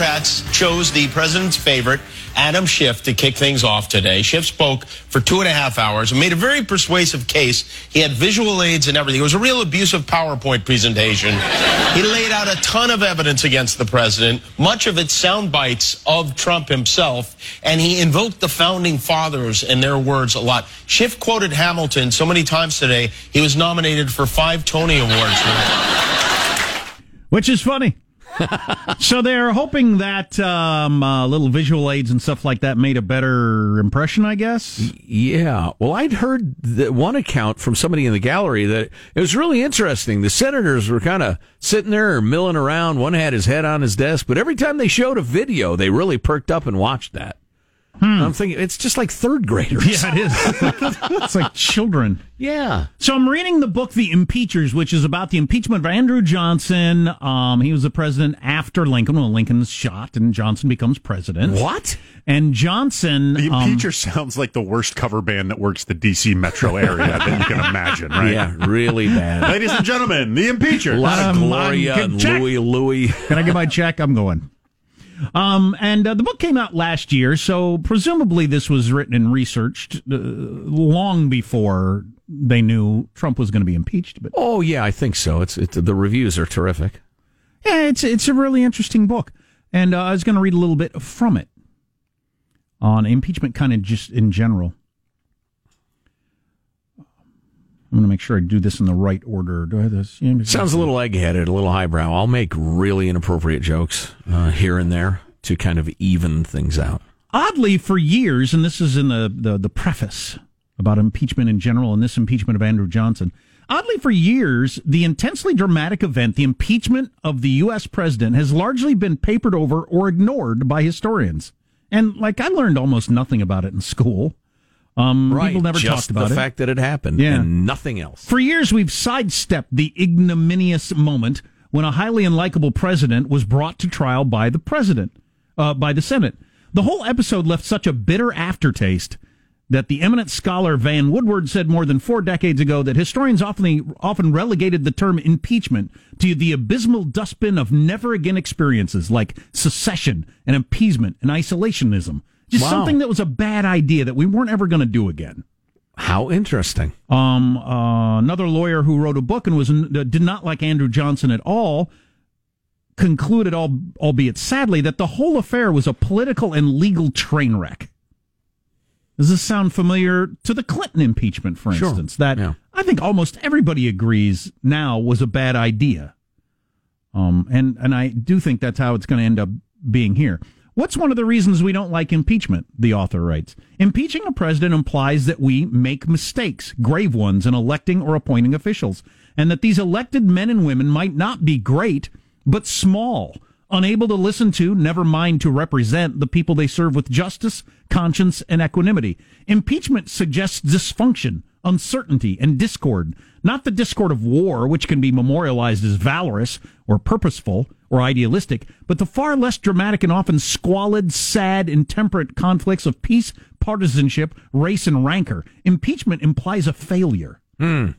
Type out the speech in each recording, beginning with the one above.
Democrats chose the president's favorite, Adam Schiff, to kick things off today. Schiff spoke for two and a half hours and made a very persuasive case. He had visual aids and everything. It was a real abusive PowerPoint presentation. he laid out a ton of evidence against the president, much of it sound bites of Trump himself, and he invoked the founding fathers and their words a lot. Schiff quoted Hamilton so many times today, he was nominated for five Tony Awards. Which is funny. so they're hoping that um, uh, little visual aids and stuff like that made a better impression, I guess. Yeah. Well, I'd heard one account from somebody in the gallery that it was really interesting. The senators were kind of sitting there milling around. One had his head on his desk, but every time they showed a video, they really perked up and watched that. Hmm. I'm thinking it's just like third graders. Yeah, it is. It's like, children. Yeah. So I'm reading the book The Impeachers, which is about the impeachment of Andrew Johnson. Um, he was the president after Lincoln when Lincoln's shot and Johnson becomes president. What? And Johnson. The um, Impeachers um, sounds like the worst cover band that works the DC metro area that you can imagine, right? Yeah, really bad. Ladies and gentlemen, The Impeachers. A lot of Gloria um, and Louie Louie. Can I get my check? I'm going. Um, and uh, the book came out last year, so presumably this was written and researched uh, long before they knew Trump was going to be impeached. But oh yeah, I think so. It's, it's the reviews are terrific. Yeah, it's it's a really interesting book, and uh, I was going to read a little bit from it on impeachment, kind of just in general. I'm going to make sure I do this in the right order. Do I have this? Yeah, Sounds a little egg-headed, a little highbrow. I'll make really inappropriate jokes uh, here and there to kind of even things out. Oddly, for years, and this is in the, the, the preface about impeachment in general and this impeachment of Andrew Johnson. Oddly, for years, the intensely dramatic event, the impeachment of the U.S. president, has largely been papered over or ignored by historians. And, like, I learned almost nothing about it in school. Um, right. People never Just talked about the it. fact that it happened yeah. and nothing else. For years, we've sidestepped the ignominious moment when a highly unlikable president was brought to trial by the president, uh, by the Senate. The whole episode left such a bitter aftertaste that the eminent scholar Vann Woodward said more than four decades ago that historians often, often relegated the term impeachment to the abysmal dustbin of never again experiences like secession and appeasement and isolationism. Just wow. something that was a bad idea that we weren't ever going to do again. How interesting. Um, uh, another lawyer who wrote a book and was uh, did not like Andrew Johnson at all concluded, all, albeit sadly, that the whole affair was a political and legal train wreck. Does this sound familiar to the Clinton impeachment, for sure. instance? That yeah. I think almost everybody agrees now was a bad idea. Um, and and I do think that's how it's going to end up being here. What's one of the reasons we don't like impeachment? The author writes Impeaching a president implies that we make mistakes, grave ones, in electing or appointing officials, and that these elected men and women might not be great, but small, unable to listen to, never mind to represent the people they serve with justice, conscience, and equanimity. Impeachment suggests dysfunction, uncertainty, and discord, not the discord of war, which can be memorialized as valorous or purposeful or idealistic, but the far less dramatic and often squalid, sad, intemperate conflicts of peace, partisanship, race, and rancor. Impeachment implies a failure. Hmm.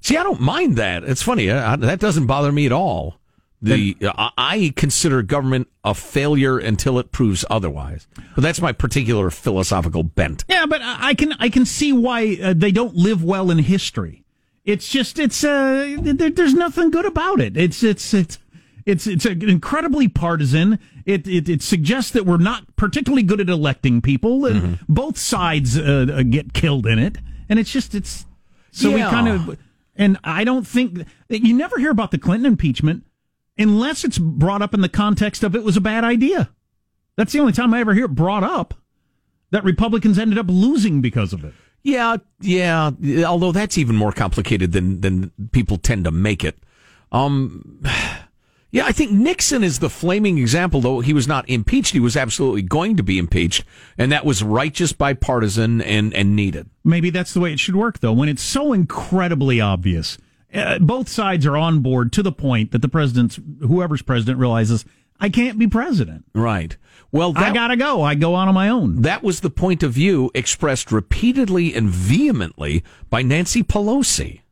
See, I don't mind that. It's funny. I, that doesn't bother me at all. The then, I consider government a failure until it proves otherwise. But that's my particular philosophical bent. Yeah, but I can I can see why uh, they don't live well in history. It's just it's uh there, there's nothing good about it. It's it's it's it's it's incredibly partisan. It, it, it suggests that we're not particularly good at electing people. Mm-hmm. Both sides uh, uh, get killed in it, and it's just it's so yeah. we kind of. And I don't think you never hear about the Clinton impeachment unless it's brought up in the context of it was a bad idea. That's the only time I ever hear it brought up that Republicans ended up losing because of it. Yeah, yeah. Although that's even more complicated than than people tend to make it. Um, yeah, I think Nixon is the flaming example. Though he was not impeached, he was absolutely going to be impeached, and that was righteous, bipartisan, and and needed. Maybe that's the way it should work, though. When it's so incredibly obvious, uh, both sides are on board to the point that the president's whoever's president realizes I can't be president. Right. Well, that, I gotta go. I go on on my own. That was the point of view expressed repeatedly and vehemently by Nancy Pelosi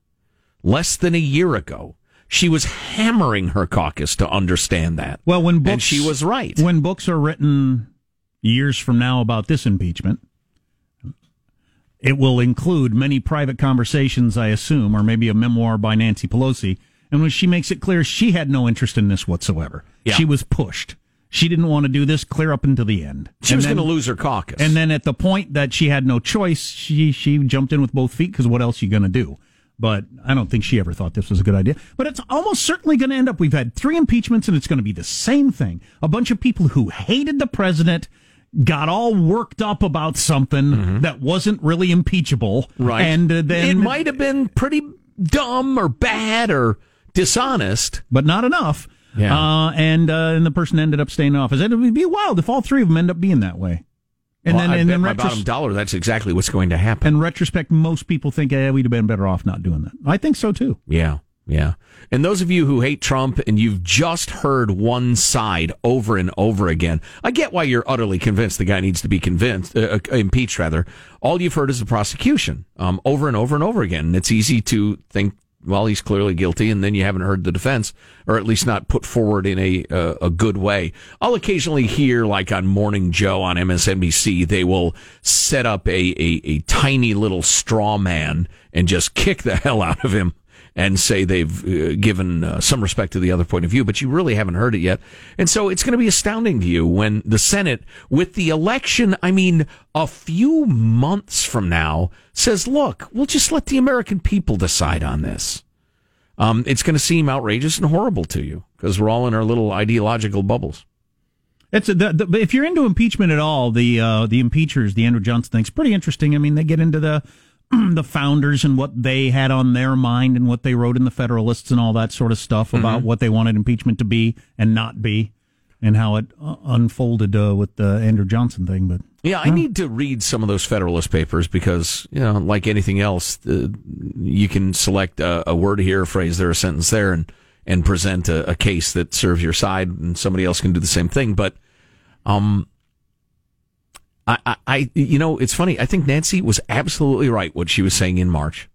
less than a year ago. She was hammering her caucus to understand that. Well, when books, and she was right. When books are written years from now about this impeachment, it will include many private conversations, I assume, or maybe a memoir by Nancy Pelosi. And when she makes it clear she had no interest in this whatsoever, Yeah. she was pushed. She didn't want to do this clear up until the end. She And was going to lose her caucus. And then at the point that she had no choice, she she jumped in with both feet because what else are you going to do? But I don't think she ever thought this was a good idea. But it's almost certainly going to end up. We've had three impeachments, and it's going to be the same thing. A bunch of people who hated the president got all worked up about something that wasn't really impeachable, Mm-hmm. right. And uh, then it might have been pretty dumb or bad or dishonest. but not enough. Yeah. Uh, and uh, and the person ended up staying in office. It would be wild if all three of them end up being that way. And Well, then, I and then my retros- bottom dollar, that's exactly what's going to happen. in retrospect, most people think, yeah, we'd have been better off not doing that. I think so too. Yeah, yeah. And those of you who hate Trump and you've just heard one side over and over again, I get why you're utterly convinced the guy needs to be convinced, uh, uh, impeached rather. All you've heard is the prosecution um, over and over and over again. And it's easy to think, well, he's clearly guilty, and then you haven't heard the defense, or at least not put forward in a uh, a good way. I'll occasionally hear, like on Morning Joe on MSNBC, they will set up a, a, a tiny little straw man and just kick the hell out of him and say they've uh, given uh, some respect to the other point of view, but you really haven't heard it yet. And so it's going to be astounding to you when the Senate, with the election, I mean, a few months from now, says, look, we'll just let the American people decide on this. Um, it's going to seem outrageous and horrible to you because we're all in our little ideological bubbles. It's a, the, the, if you're into impeachment at all, the uh, the impeachers, the Andrew Johnson thing's pretty interesting. I mean, they get into the the founders and what they had on their mind and what they wrote in the Federalists and all that sort of stuff about what they wanted impeachment to be and not be, and how it uh, unfolded uh, with the Andrew Johnson thing. But Yeah, I need to read some of those Federalist Papers because, you know, like anything else, uh, you can select a, a word here, a phrase there, a sentence there, and and present a, a case that serves your side, and somebody else can do the same thing. But, um, I, I, you know, it's funny. I think Nancy was absolutely right what she was saying in March.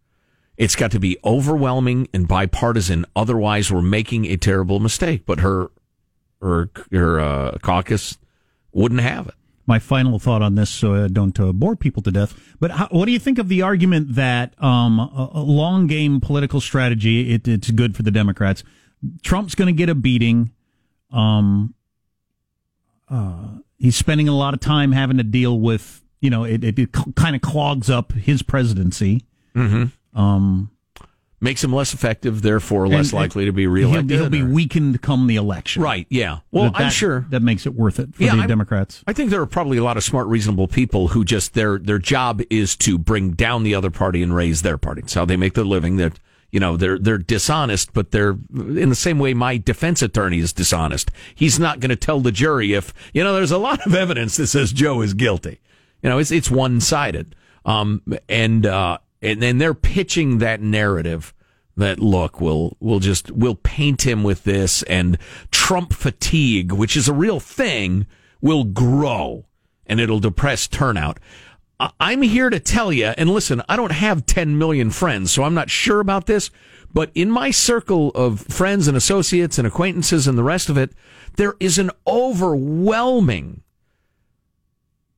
It's got to be overwhelming and bipartisan, otherwise, we're making a terrible mistake. But her, her, her uh, caucus wouldn't have it. my final thought on this, so I don't uh, bore people to death. But how, what do you think of the argument that um, a, a long game political strategy? It, it's good for the Democrats. Trump's going to get a beating. Um, uh, he's spending a lot of time having to deal with, you know, it, it, it kind of clogs up his presidency. Mm-hmm. Um, makes him less effective, therefore less and- likely to be he'll, reelected. he'll be or- weakened come the election. right. Yeah. Well, That- I'm sure. that makes it worth it for Yeah, the I'm- Democrats. I think there are probably a lot of smart, reasonable people who just their their job is to bring down the other party and raise their party. It's how they make their living. That you know they're they're dishonest, but they're in the same way my defense attorney is dishonest. He's not going to tell the jury if you know there's a lot of evidence that says Joe is guilty. You know, it's it's one sided. Um, and uh, and then they're pitching that narrative that look we'll we'll just we'll paint him with this and Trump fatigue, which is a real thing, will grow and it'll depress turnout. I'm here to tell you, and listen, I don't have 10 million friends, so I'm not sure about this, but in my circle of friends and associates and acquaintances and the rest of it, there is an overwhelming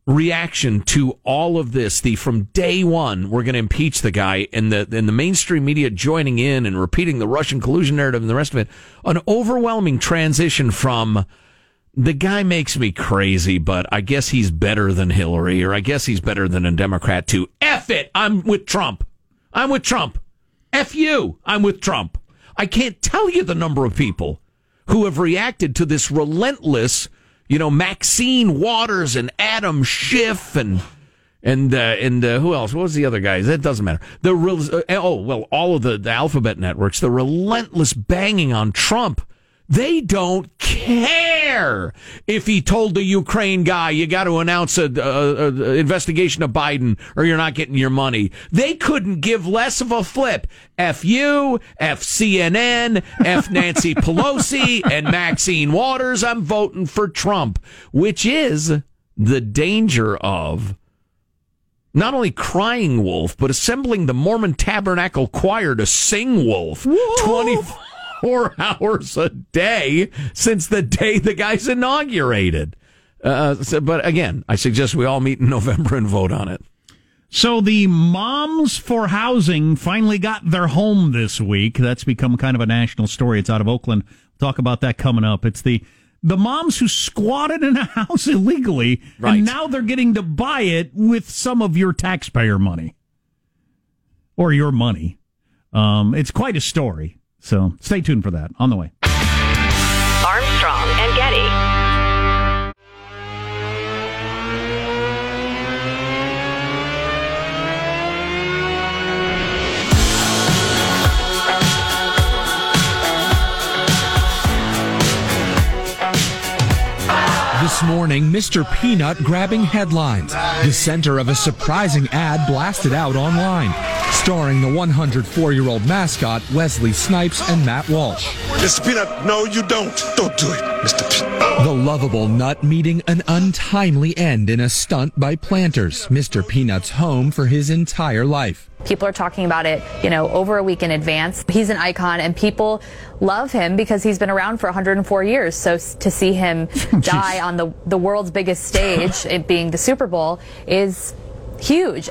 reaction to all of this. The from day one we're going to impeach the guy and the and the mainstream media joining in and repeating the Russian collusion narrative and the rest of it. An overwhelming transition from the guy makes me crazy but I guess he's better than Hillary or I guess he's better than a Democrat too. F it I'm with Trump I'm with Trump F you I'm with Trump I can't tell you the number of people who have reacted to this relentless, you know, Maxine Waters and Adam Schiff and and uh, and uh, who else? What was the other guys? That doesn't matter. The real, uh, oh well, all of the, the alphabet networks, the relentless banging on Trump. They don't care if he told the Ukraine guy you got to announce a, a, a investigation of Biden or you're not getting your money. They couldn't give less of a flip. F you, F CNN, F Nancy Pelosi, and Maxine Waters. I'm voting for Trump, which is the danger of not only crying wolf, but assembling the Mormon Tabernacle Choir to sing wolf. 24 24 hours a day since the day the guy's inaugurated. Uh, so, but again, I suggest we all meet in November and vote on it. So the Moms for Housing finally got their home this week. That's become kind of a national story. It's out of Oakland. Talk about that coming up. It's the the moms who squatted in a house illegally, Right. and now they're getting to buy it with some of your taxpayer money or your money. Um, it's quite a story. So stay tuned for that. On the way. Armstrong and Getty. This morning, Mr. Peanut grabbing headlines. The center of a surprising ad blasted out online, starring the 104 year old mascot Wesley Snipes and Matt Walsh. Mr. Peanut, no, you don't. Don't do it, Mr. Peanut. The lovable nut meeting an untimely end in a stunt by Planters, Mr. Peanut's home for his entire life. People are talking about it, you know, over a week in advance. He's an icon and people love him because he's been around for 104 years. So to see him die on the, the world's biggest stage, it being the Super Bowl, is huge.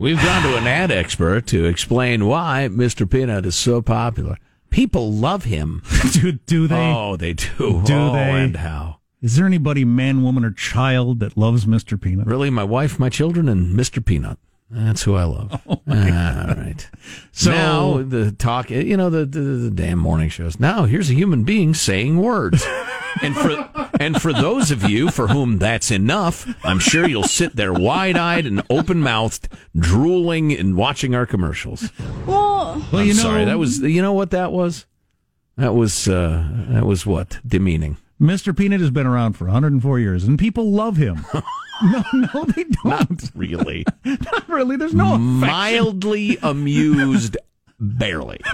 We've gone to an ad expert to explain why Mr. Peanut is so popular. People love him. do, do they? Oh, they do. Do oh, they? and how? Is there anybody, man, woman, or child that loves Mr. Peanut? Really, my wife, my children, and Mr. Peanut. That's who I love. All right. So- now the talk, you know, the, the the damn morning shows. Now here's a human being saying words, and for and for those of you for whom that's enough, I'm sure you'll sit there wide eyed and open mouthed, drooling and watching our commercials. Well, I'm you know, sorry, that was you know what that was. That was uh, that was what demeaning. Mr. Peanut has been around for 104 years, and people love him. no, no, they don't. Not Really, Not really. There's no affection. mildly amused, barely.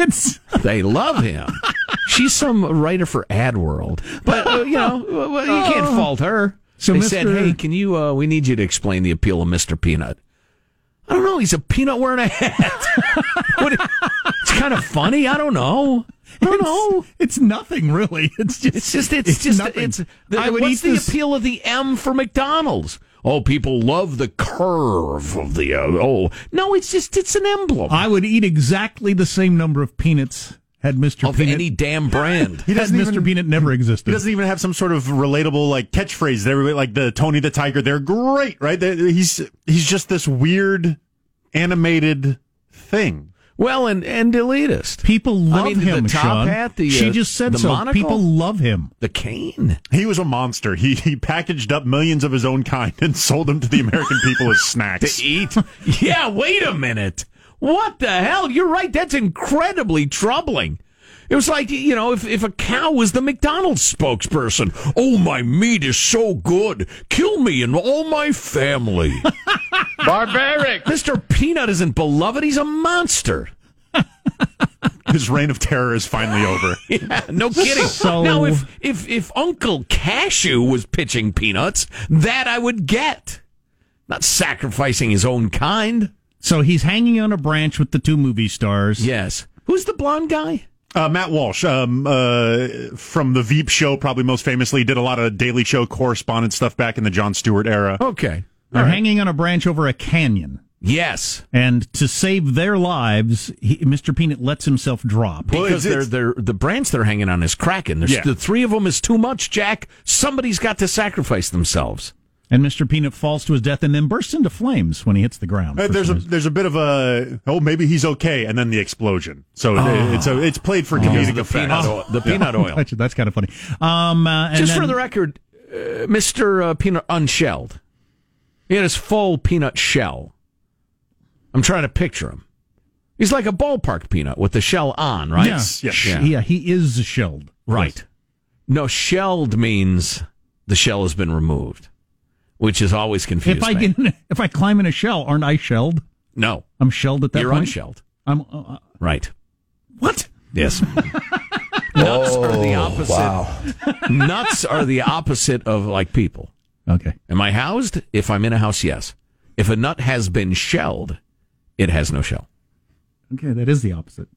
It's They love him. She's some writer for AdWorld, but uh, you know well, you can't fault her. So they Mr. said, "Hey, can you? Uh, we need you to explain the appeal of Mister Peanut." I don't know. He's a peanut wearing a hat. What- it's kind of funny. I don't know. I don't know. It's nothing really. It's just. It's just. It's, just. nothing. It's. The, I would what's eat the this- appeal of the M for McDonald's? Oh, people love the curve of the. Uh, oh, no, it's just. It's an emblem I would eat exactly the same number of peanuts had Mr. of Peanut. any damn brand. He had doesn't Mr. even- Peanut never existed. He doesn't even have some sort of relatable like catchphrase that everybody like the Tony the Tiger. They're great, right? They- He's he's just this weird animated thing. Well, and and elitist. People love I mean, him, the top Sean. hat, the, she uh, just said the so. monocle? People love him. The cane. He was a monster. He he packaged up millions of his own kind and sold them to the American people as snacks. To eat? yeah, wait a minute. What the hell? You're right. That's incredibly troubling. It was like, you know, if, if a cow was the McDonald's spokesperson. Oh, my meat is so good. Kill me and all my family. Barbaric. Mr. Peanut isn't beloved. He's a monster. His reign of terror is finally over. Yeah, no kidding. So- now, if, if if Uncle Cashew was pitching peanuts, that I would get. Not sacrificing his own kind. So he's hanging on a branch with the two movie stars. Yes. Who's the blonde guy? Uh, Matt Walsh, um, uh, from the Veep show, probably most famously, did a lot of Daily Show correspondent stuff back in the Jon Stewart era. Okay. They're hanging on a branch over a canyon. Yes. And to save their lives, he, Mr. Peanut lets himself drop. Well, Because it's- they're, they're, the branch they're hanging on is cracking. Yeah. The three of them is too much, Jack. Somebody's got to sacrifice themselves. And Mr. Peanut falls to his death and then bursts into flames when he hits the ground. Uh, there's a reason. there's a bit of a oh maybe he's okay and then the explosion so it- it's a, it's played for comedic the effect. peanut oil. The peanut oil. That's, that's kind of funny. Um, uh, and Just for the record, uh, Mr. Uh, peanut unshelled. He had his full peanut shell. I'm trying to picture him. He's like a ballpark peanut with the shell on, right? Yes, yes. yeah. yeah, he is shelled. Right. No, shelled means the shell has been removed, which is always confused If I me. get if I climb in a shell, aren't I shelled? no, I'm shelled at that you're point. unshelled. I'm uh, uh, Right. what? Yes. Nuts are the opposite. Wow. Nuts are the opposite of like people. Okay. Am I housed? If I'm in a house, yes. If a nut has been shelled, it has no shell. Okay, that is the opposite.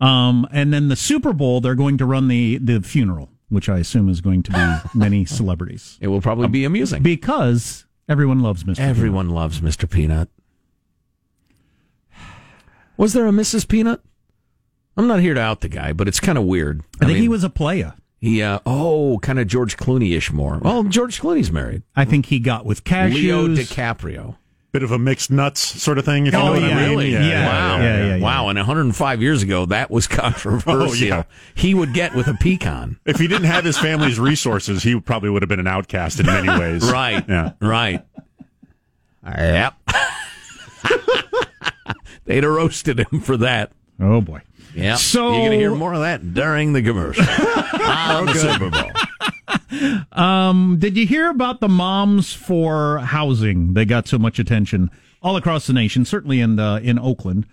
Um, and then the Super Bowl, they're going to run the the funeral, which I assume is going to be many celebrities It will probably be amusing. because everyone loves Mr. Everyone loves Mr. Peanut. Was there a Mrs. Peanut? I'm not here to out the guy, but it's kind of weird. I think he was a playa. He, uh, oh, kind of George Clooney ish more. Well, George Clooney's married. I think he got with cashews. Leo DiCaprio. Bit of a mixed nuts sort of thing. If you Oh, know what yeah, I mean. really? Yeah, wow. yeah, yeah, yeah. Wow. And 105 years ago, that was controversial. Oh, yeah. He would get with a pecan. If he didn't have his family's resources, he probably would have been an outcast in many ways. Right. Yeah. Right. Yep. They'd have roasted him for that. Oh boy. Yeah. So- you're going to hear more of that during the commercial on the oh, Super Bowl. Um, did you hear about the moms for housing? They got so much attention all across the nation, certainly in the, in Oakland.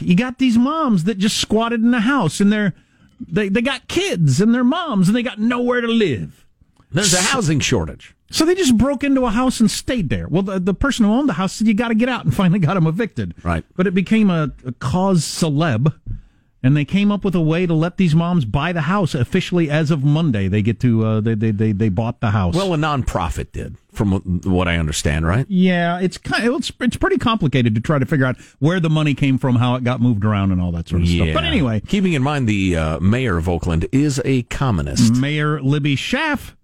You got these moms that just squatted in the house and they're they they got kids and their moms and they got nowhere to live. There's a housing shortage. So they just broke into a house and stayed there. Well, the, the person who owned the house said you got to get out and finally got them evicted. Right. But it became a, a cause celeb, and they came up with a way to let these moms buy the house officially as of Monday. They get to uh, they, they they they bought the house. Well, a nonprofit did, from what I understand, right? yeah, it's kind of, it's it's pretty complicated to try to figure out where the money came from, how it got moved around, and all that sort of stuff. But anyway, keeping in mind the uh, mayor of Oakland is a communist. Mayor Libby Schaaf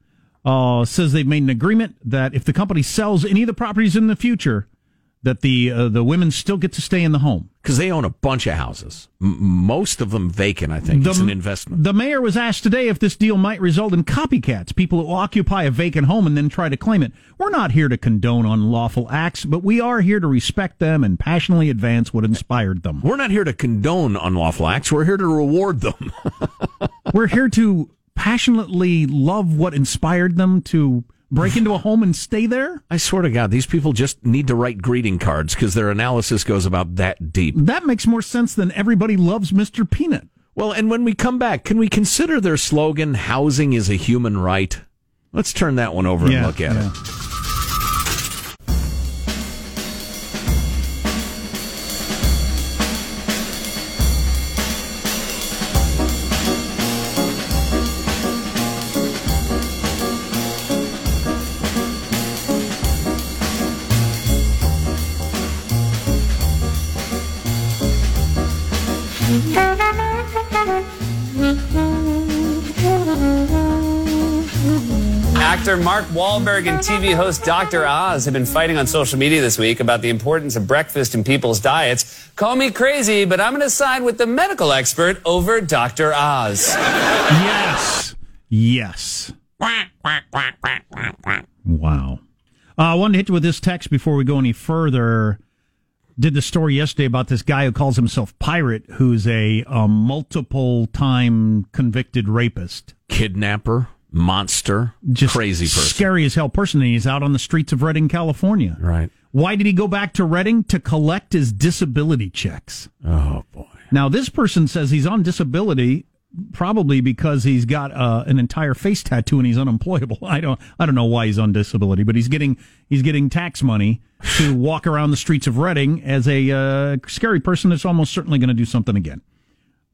uh, says they've made an agreement that if the company sells any of the properties in the future, that the uh, the women still get to stay in the home. because they own a bunch of houses, M- most of them vacant. I think it's an investment. The mayor was asked today if this deal might result in copycats, people who occupy a vacant home and then try to claim it. We're not here to condone unlawful acts, but we are here to respect them and passionately advance what inspired them. We're not here to condone unlawful acts. We're here to reward them. We're here to passionately love what inspired them to break into a home and stay there. I swear to God, these people just need to write greeting cards because their analysis goes about that deep. That makes more sense than everybody loves Mr. Peanut. Well, and when we come back, can we consider their slogan, housing is a human right? Let's turn that one over and look at it. Actor Mark Wahlberg and TV host Dr. Oz have been fighting on social media this week about the importance of breakfast in people's diets. Call me crazy, but I'm going to side with the medical expert over Dr. Oz. Yes. Yes. Wow. Uh, I wanted to hit you with this text before we go any further. Did the story yesterday about this guy who calls himself Pirate, who's a, um multiple time convicted rapist. Kidnapper, monster, Just crazy person. Scary as hell person. And he's out on the streets of Redding, California. Right. Why did he go back to Redding? To collect his disability checks. Oh, boy. Now, this person says he's on disability probably because he's got uh, an entire face tattoo and he's unemployable. I don't I don't know why he's on disability, but he's getting he's getting tax money to walk around the streets of Redding as a uh, scary person that's almost certainly going to do something again.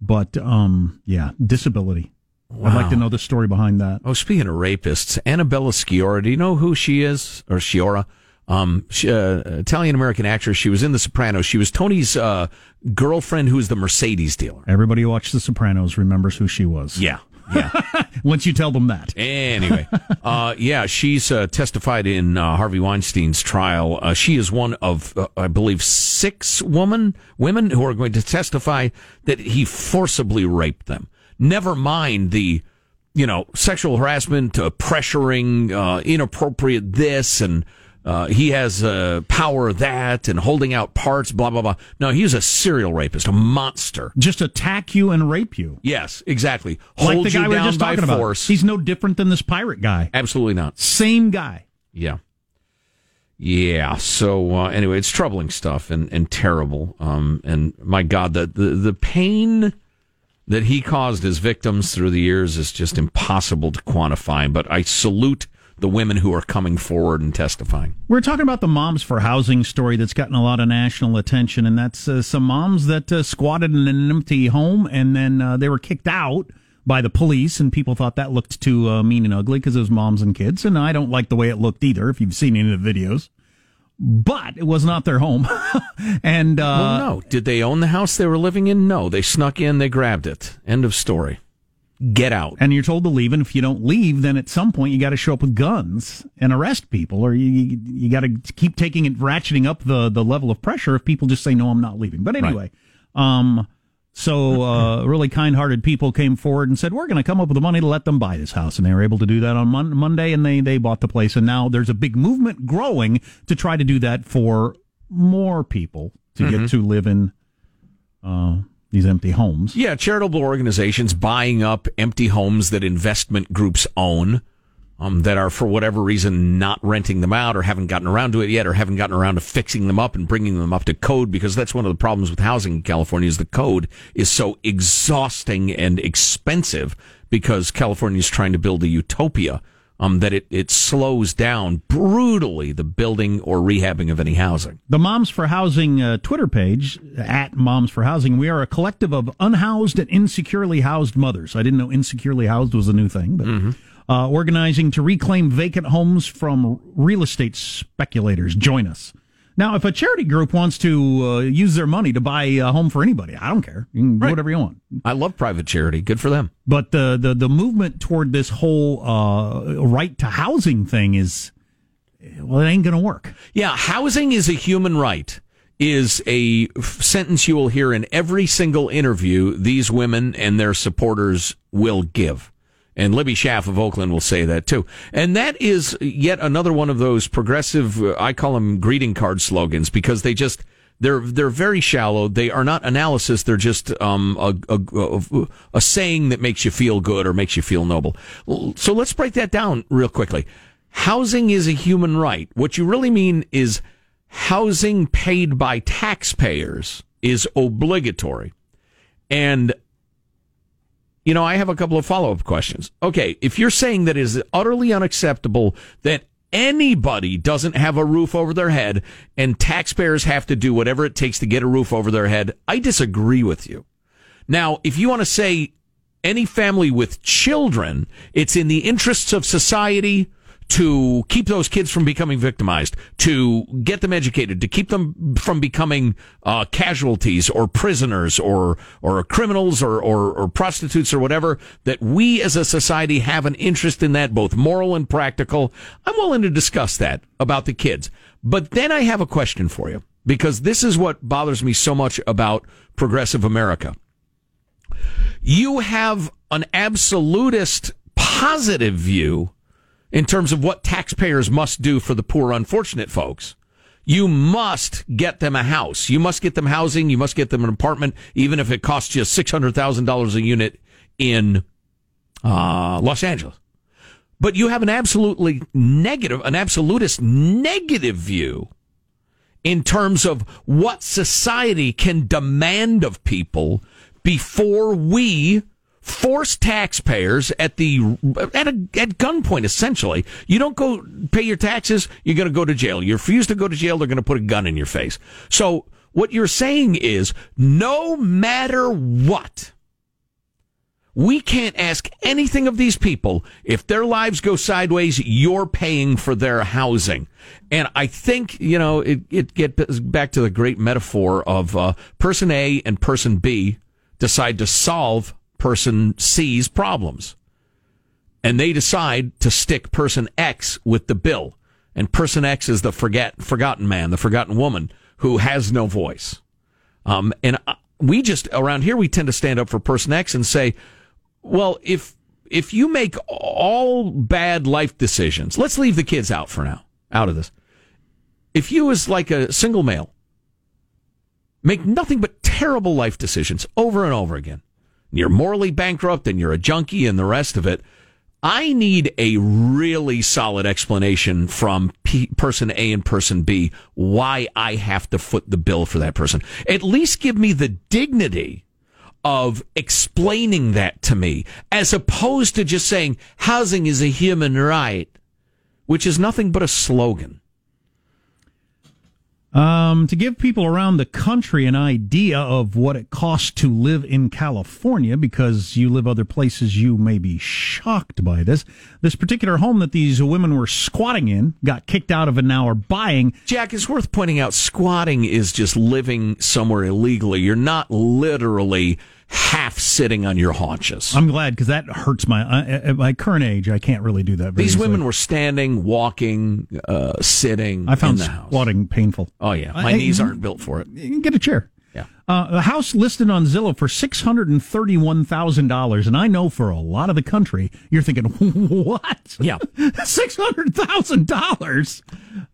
But um, yeah, disability. I'd like to know the story behind that. Oh, speaking of rapists, Annabella Sciorra, do you know who she is? Or Sciorra? Um, uh, Italian American actress. She was in The Sopranos. She was Tony's uh, girlfriend, who was the Mercedes dealer. Everybody who watched The Sopranos remembers who she was. Yeah, yeah. Once you tell them that. Anyway, uh, yeah, she's uh, testified in uh, Harvey Weinstein's trial. Uh, she is one of, uh, I believe, six woman women who are going to testify that he forcibly raped them. Never mind the, you know, sexual harassment, uh, pressuring, uh, inappropriate this, and uh, he has uh, power that, and holding out parts, blah blah blah. No, he's a serial rapist, a monster. Just attack you and rape you. Yes, exactly. Like Hold the guy you we were just by talking force. about. He's no different than this pirate guy. Absolutely not. Same guy. Yeah. Yeah. So uh, anyway, it's troubling stuff and, and terrible. Um, and my God, the, the the pain that he caused his victims through the years is just impossible to quantify. But I salute the women who are coming forward and testifying. We're talking about the Moms for Housing story that's gotten a lot of national attention, and that's uh, some moms that uh, squatted in an empty home and then uh, they were kicked out by the police, and people thought that looked too uh, mean and ugly because it was moms and kids, and I don't like the way it looked either. If you've seen any of the videos, but it was not their home, and uh, well, no, did they own the house they were living in? No, they snuck in, they grabbed it. End of story. Get out. and you're told to leave, and if you don't leave, then at some point you got to show up with guns and arrest people, or you you got to keep taking it, ratcheting up the the level of pressure if people just say no, I'm not leaving. But anyway, um, so uh, really kind-hearted people came forward and said we're going to come up with the money to let them buy this house, and they were able to do that on Mon- Monday, and they they bought the place, and now there's a big movement growing to try to do that for more people to Mm-hmm. get to live in uh, these empty homes. Yeah, charitable organizations buying up empty homes that investment groups own, um, that are for whatever reason not renting them out or haven't gotten around to it yet or haven't gotten around to fixing them up and bringing them up to code because that's one of the problems with housing in California is the code is so exhausting and expensive because California is trying to build a utopia. Um, that it, it slows down brutally the building or rehabbing of any housing. The Moms for Housing uh, Twitter page, at Moms for Housing, we are a collective of unhoused and insecurely housed mothers. I didn't know insecurely housed was a new thing, but uh, organizing to reclaim vacant homes from real estate speculators. Join us. Now, if a charity group wants to uh, use their money to buy a home for anybody, I don't care. You can do whatever you want. I love private charity. Good for them. But the, the, the movement toward this whole uh, right to housing thing is, well, it ain't going to work. Yeah, housing is a human right is a sentence you will hear in every single interview these women and their supporters will give. And Libby Schaaf of Oakland will say that too. And that is yet another one of those progressive, uh, I call them greeting card slogans because they just, they're, they're very shallow. They are not analysis. They're just, um, a, a, a saying that makes you feel good or makes you feel noble. So let's break that down real quickly. Housing is a human right. What you really mean is housing paid by taxpayers is obligatory. And, you know, I have a couple of follow up questions. Okay, if you're saying that it is utterly unacceptable that anybody doesn't have a roof over their head and taxpayers have to do whatever it takes to get a roof over their head, I disagree with you. Now, if you want to say any family with children, it's in the interests of society to keep those kids from becoming victimized, to get them educated, to keep them from becoming uh, casualties or prisoners or or criminals or, or or prostitutes or whatever. That we as a society have an interest in that, both moral and practical. I'm willing to discuss that about the kids. But then I have a question for you because this is what bothers me so much about progressive America you have an absolutist positive view in terms of what taxpayers must do for the poor, unfortunate folks. You must get them a house. You must get them housing. You must get them an apartment, even if it costs you $600,000 a unit in uh, Los Angeles. But you have an absolutely negative, an absolutist negative view in terms of what society can demand of people before we force taxpayers at the at a at gunpoint essentially you don't go pay your taxes you're going to go to jail you refuse to go to jail they're going to put a gun in your face so what you're saying is no matter what we can't ask anything of these people. If their lives go sideways, you're paying for their housing. And I think, you know, it, it gets back to the great metaphor of uh, person A and person B decide to solve person C's problems. And they decide to stick person X with the bill. And person X is the forget, forgotten man, the forgotten woman who has no voice. Um, and uh, we just, around here, we tend to stand up for person X and say, well, if if you make all bad life decisions, let's leave the kids out for now, out of this. If you, as like a single male, make nothing but terrible life decisions over and over again, you're morally bankrupt and you're a junkie and the rest of it. I need a really solid explanation from P- person A and person B why I have to foot the bill for that person. At least give me the dignity of explaining that to me as opposed to just saying housing is a human right. which is nothing but a slogan. Um, to give people around the country an idea of what it costs to live in California, because you live other places, you may be shocked by this. This particular home that these women were squatting in got kicked out of and now are buying. Jack, it's worth pointing out squatting is just living somewhere illegally. You're not literally half sitting on your haunches. I'm glad because that hurts my uh, at my current age. I can't really do that. Very These easily. women were standing, walking, uh, sitting. I found in the house. squatting painful. Oh yeah, my I- knees aren't built for it. You can get a chair. Yeah. Uh, the house listed on Zillow for six hundred and thirty-one thousand dollars, and I know for a lot of the country, you're thinking, "What? Yeah. six hundred thousand dollars."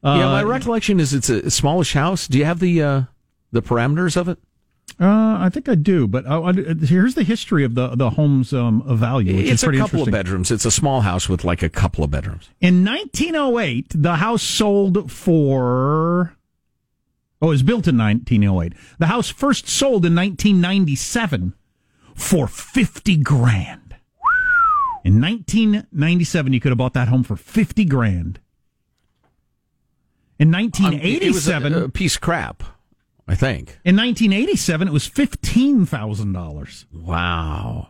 yeah, my recollection is it's a smallish house. Do you have the uh, the parameters of it? Uh, I think I do, but uh, here's the history of the the home's um, value. It's a couple of bedrooms. It's a small house with like a couple of bedrooms. In 1908, the house sold for. Oh, it was built in 1908. The house first sold in 1997 for 50 grand. In 1997, you could have bought that home for 50 grand. In Um, it was 1987, a, a piece of crap. I think. in 1987, it was $15,000. Wow.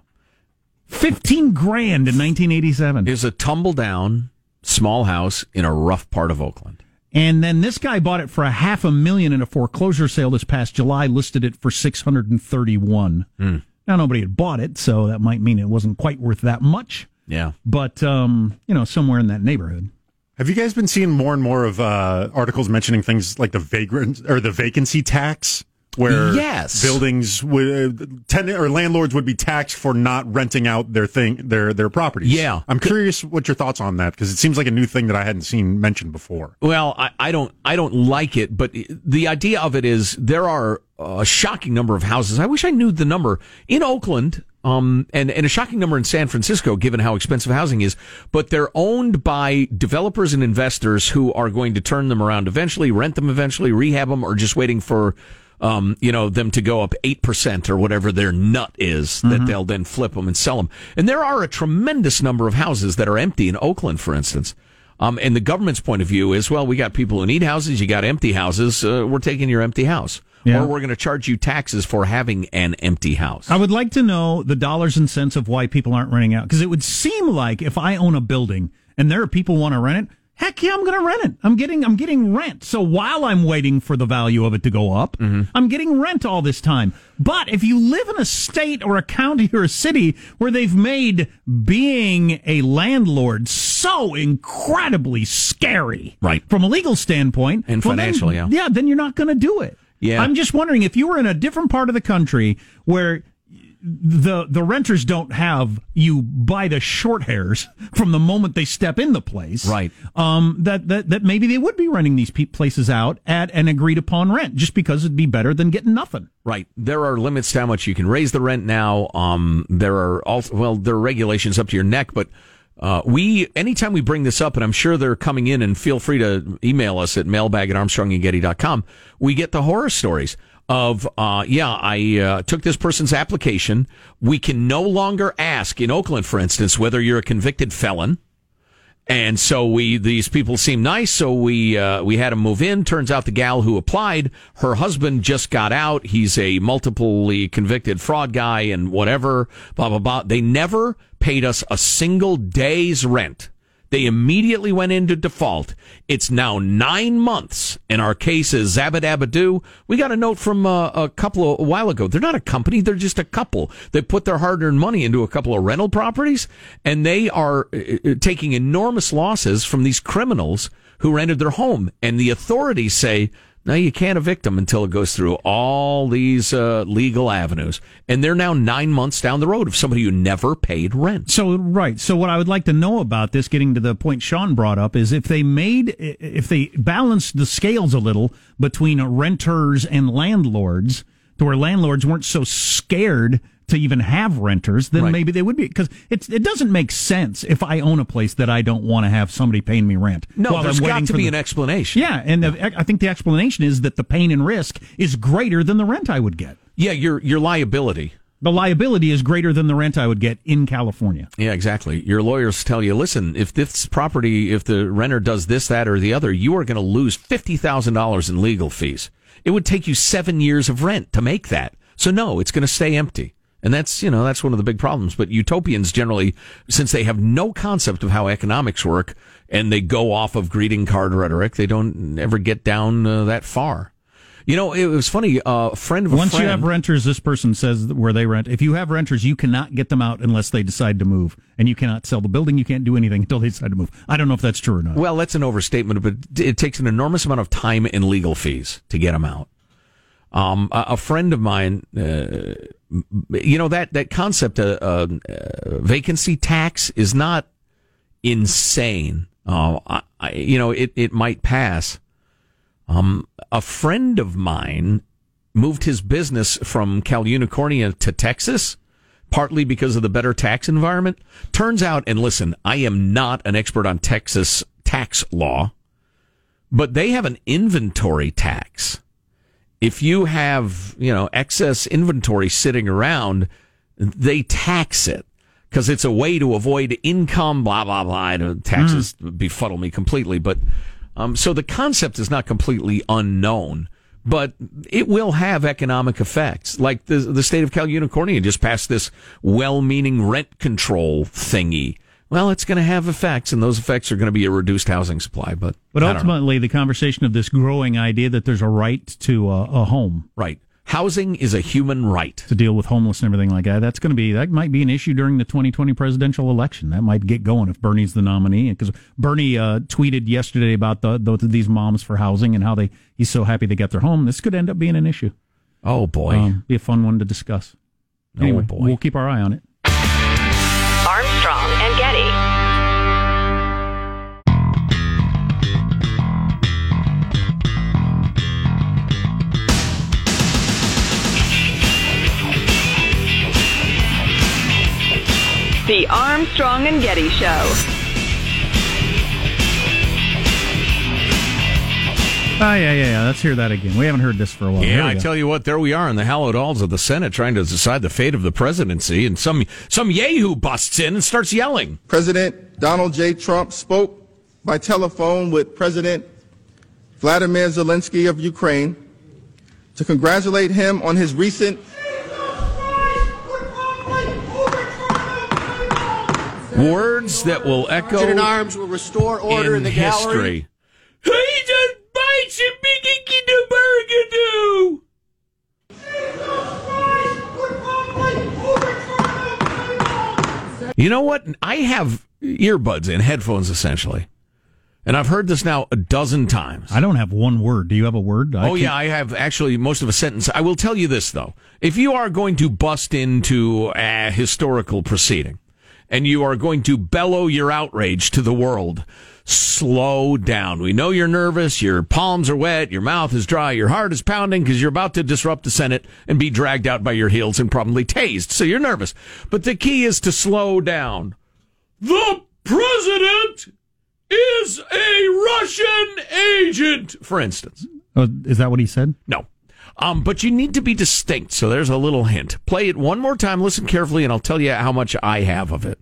15 grand in 1987. It was a tumble down small house in a rough part of Oakland. And then this guy bought it for a half a million in a foreclosure sale this past July, listed it for 631. Hmm. Now nobody had bought it, so that might mean it wasn't quite worth that much, Yeah. but um, you know, somewhere in that neighborhood. Have you guys been seeing more and more of uh, articles mentioning things like the vagrant or the vacancy tax, where Yes. buildings would tenant or landlords would be taxed for not renting out their thing their their properties? Yeah. I'm curious what your thoughts on that because it seems like a new thing that I hadn't seen mentioned before. Well, I, I don't I don't like it, but the idea of it is there are a shocking number of houses. I wish I knew the number in Oakland, um, and and a shocking number in San Francisco, given how expensive housing is. But they're owned by developers and investors who are going to turn them around eventually, rent them eventually, rehab them, or just waiting for. Um, you know, them to go up 8% or whatever their nut is that they'll then flip them and sell them. And there are a tremendous number of houses that are empty in Oakland, for instance. Um, and the government's point of view is, well, we got people who need houses. You got empty houses. Uh, we're taking your empty house, Yeah. or we're going to charge you taxes for having an empty house. I would like to know the dollars and cents of why people aren't renting out because it would seem like if I own a building and there are people want to rent it, heck yeah, I'm going to rent it. I'm getting I'm getting rent. So while I'm waiting for the value of it to go up, mm-hmm. I'm getting rent all this time. But if you live in a state or a county or a city where they've made being a landlord so incredibly scary, Right. from a legal standpoint And well, then- yeah. yeah, then you're not going to do it. Yeah. I'm just wondering if you were in a different part of the country where the the renters don't have you by the short hairs from the moment they step in the place, Right. Um, that that that maybe they would be renting these pe- places out at an agreed upon rent, just because it'd be better than getting nothing. Right. There are limits to how much you can raise the rent now. Um, there are also, well, there are regulations up to your neck, but, uh, we, anytime we bring this up, and I'm sure they're coming in and feel free to email us at mailbag at armstrongandgetty.com, we get the horror stories of, uh, yeah, I, uh, took this person's application. We can no longer ask in Oakland, for instance, whether you're a convicted felon. And so we, these people seem nice. So we, uh, we had them move in. Turns out the gal who applied, her husband just got out. He's a multiply convicted fraud guy and whatever, blah, blah, blah. They never paid us a single day's rent. They immediately went into default. It's now nine months, and our case is zabadabadoo. We got a note from uh, a couple of, a while ago. They're not a company; they're just a couple. They put their hard-earned money into a couple of rental properties, and they are uh, uh, taking enormous losses from these criminals who rented their home. And the authorities say, no, you can't evict them until it goes through all these uh, legal avenues. And they're now nine months down the road of somebody who never paid rent. So right. So what I would like to know about this, getting to the point Sean brought up, is if they made, if they balanced the scales a little between renters and landlords, to where landlords weren't so scared to even have renters, then Right. maybe they would be. Because it's it doesn't make sense if I own a place that I don't want to have somebody paying me rent. No, there's I'm got to be the- an explanation. Yeah, and the, I think the explanation is that the pain and risk is greater than the rent I would get. Yeah, your your liability The liability is greater than the rent I would get in California. Yeah, exactly. Your lawyers tell you, listen, if this property, if the renter does this, that, or the other, you are going to lose $50,000 in legal fees. It would take you seven years of rent to make that. So no, it's going to stay empty. And that's, you know, that's one of the big problems. But utopians generally, since they have no concept of how economics work and they go off of greeting card rhetoric, they don't ever get down uh, that far. You know, it was funny. Uh, a friend of a Once friend, you have renters, this person says where they rent. If you have renters, you cannot get them out unless they decide to move, and you cannot sell the building. You can't do anything until they decide to move. I don't know if that's true or not. Well, that's an overstatement, but it takes an enormous amount of time and legal fees to get them out. Um, a, a friend of mine, uh, you know that that concept of uh, uh, vacancy tax is not insane. Uh, I, I, you know, it it might pass. Um, a friend of mine moved his business from Cal Unicornia to Texas, partly because of the better tax environment. Turns out, and listen, I am not an expert on Texas tax law, but they have an inventory tax. If you have, you know, excess inventory sitting around, they tax it because it's a way to avoid income, blah, blah, blah. Taxes befuddle me completely, but um, so the concept is not completely unknown, but it will have economic effects. Like the the state of Cal Unicornia just passed this well-meaning rent control thingy. Well, it's going to have effects, and those effects are going to be a reduced housing supply. But But know. ultimately, the conversation of this growing idea that there's a right to a, a home, right? Housing is a human right to deal with homeless and everything like that. That's going to be that might be an issue during the 2020 presidential election. That might get going if Bernie's the nominee. Because Bernie uh, tweeted yesterday about the, the these moms for housing and how they he's so happy they got their home. This could end up being an issue. Oh boy, um, be a fun one to discuss. Oh, Anyway, boy. we'll keep our eye on it. The Armstrong and Getty Show. Ah, yeah, yeah, yeah. Let's hear that again. We haven't heard this for a while. Yeah, I go. tell you what, there we are in the hallowed halls of the Senate trying to decide the fate of the presidency, and some some yahoo busts in and starts yelling. President Donald J. Trump spoke by telephone with President Vladimir Zelensky of Ukraine to congratulate him on his recent Words that will echo Sergeant at Arms will restore order in, the gallery. history. He just bites a big the You know what? I have earbuds in, headphones essentially. And I've heard this now a dozen times. I don't have one word. Do you have a word? I oh, can't- yeah, I have actually most of a sentence. I will tell you this, though. If you are going to bust into a historical proceeding and you are going to bellow your outrage to the world, slow down. We know you're nervous, your palms are wet, your mouth is dry, your heart is pounding because you're about to disrupt the Senate and be dragged out by your heels and probably tased. So you're nervous. But the key is to slow down. The president is a Russian agent, for instance. Oh, is that what he said? No. Um, but you need to be distinct. So there's a little hint. Play it one more time. Listen carefully, and I'll tell you how much I have of it.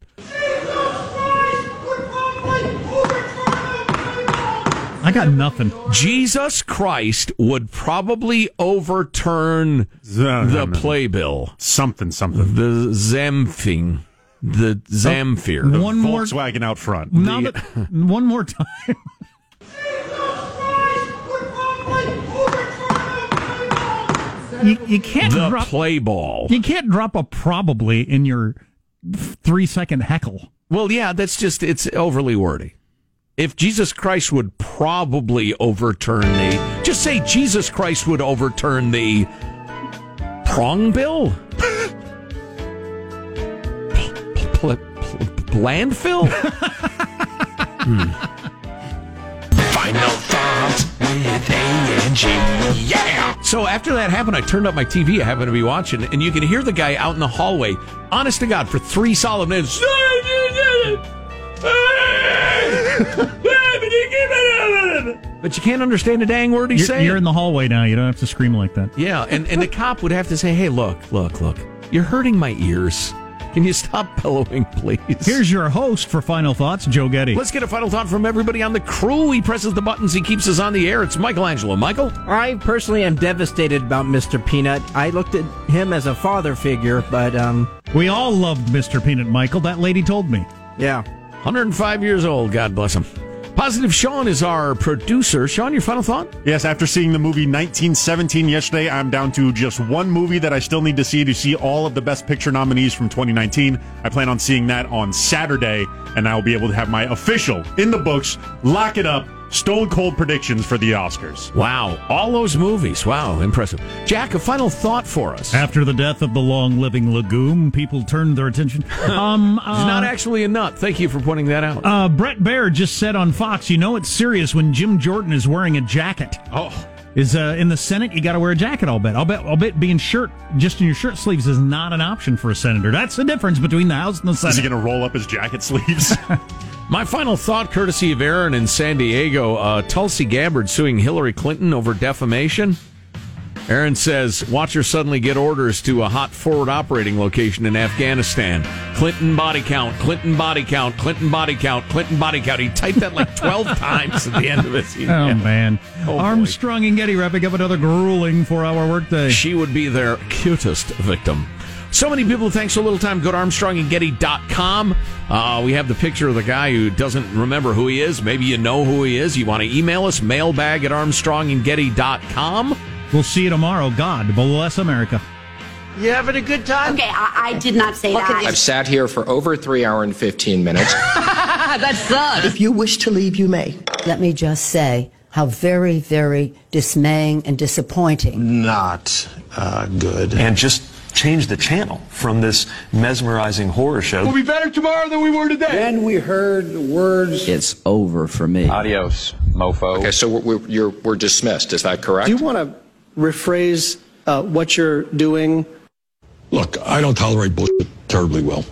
I got nothing. Jesus Christ would probably overturn the playbill. Something, something. The Zamfing. The Zamfir. One more Volkswagen out front. Now that, one more time. you, you can't The drop play ball. You can't drop a probably in your three second heckle. Well, yeah, that's just, it's overly wordy. If Jesus Christ would probably overturn the, just say Jesus Christ would overturn the prong bill? Pl- pl- pl- landfill? Hmm. Final thoughts with A and G. Yeah. So after that happened, I turned up my TV. I happened to be watching, and you can hear the guy out in the hallway, honest to God, for three solid minutes. But you can't understand a dang word he's You're, saying. you're in the hallway now. You don't have to scream like that. Yeah, and, and the cop would have to say, hey, look, look, look. You're hurting my ears. Can you stop bellowing, please? Here's your host for Final Thoughts, Joe Getty. Let's get a final thought from everybody on the crew. He presses the buttons, he keeps us on the air. It's Michael Angelo. Michael? I personally am devastated about Mr. Peanut. I looked at him as a father figure, but um We all loved Mr. Peanut, Michael. That lady told me. yeah. 105 years old. God bless him. Positive Sean is our producer. Sean, your final thought? Yes, after seeing the movie 1917 yesterday, I'm down to just one movie that I still need to see to see all of the Best Picture nominees from 2019. I plan on seeing that on Saturday, and I will be able to have my official, in the books, lock it up, stone cold predictions for the Oscars. Wow. All those movies. Wow. Impressive. Jack, a final thought for us. After the death of the long living legume, people turned their attention. Um, He's not actually a nut. Thank you for pointing that out. Uh, Bret Baier just said on Fox, you know it's serious when Jim Jordan is wearing a jacket. Oh. Is uh, in the Senate, you got to wear a jacket. I'll bet. I'll bet. I'll bet being shirt just in your shirt sleeves is not an option for a senator. That's the difference between the House and the Senate. Is he going to roll up his jacket sleeves? My final thought, courtesy of Aaron in San Diego, uh, Tulsi Gabbard suing Hillary Clinton over defamation. Aaron says, watch her suddenly get orders to a hot forward operating location in Afghanistan. Clinton body count, Clinton body count, Clinton body count, Clinton body count. He typed that like 12 times at the end of his Oh man, Oh, boy. Armstrong and Getty wrapping up another grueling four-hour workday. She would be their cutest victim. So many people, thanks so little time. Go to ArmstrongandGetty.com. Uh, we have the picture of the guy who doesn't remember who he is. Maybe you know who he is. You want to email us, mailbag at ArmstrongandGetty.com. We'll see you tomorrow. God bless America. You having a good time? Okay, I, I did not say that. I've sat here for over three hour and 15 minutes. that sucks. If you wish to leave, you may. Let me just say how very, very dismaying and disappointing. Not uh, good. And just change the channel from this mesmerizing horror show. We'll be better tomorrow than we were today. Then we heard the words. It's over for me. Adios, mofo. Okay, so we're, we're, you're, we're dismissed. Is that correct? Do you want to rephrase uh, what you're doing? Look, I don't tolerate bullshit terribly well.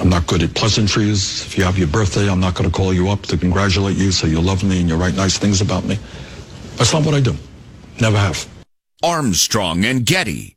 I'm not good at pleasantries. If you have your birthday, I'm not going to call you up to congratulate you, so you love me and you write nice things about me. That's not what I do. Never have. Armstrong and Getty.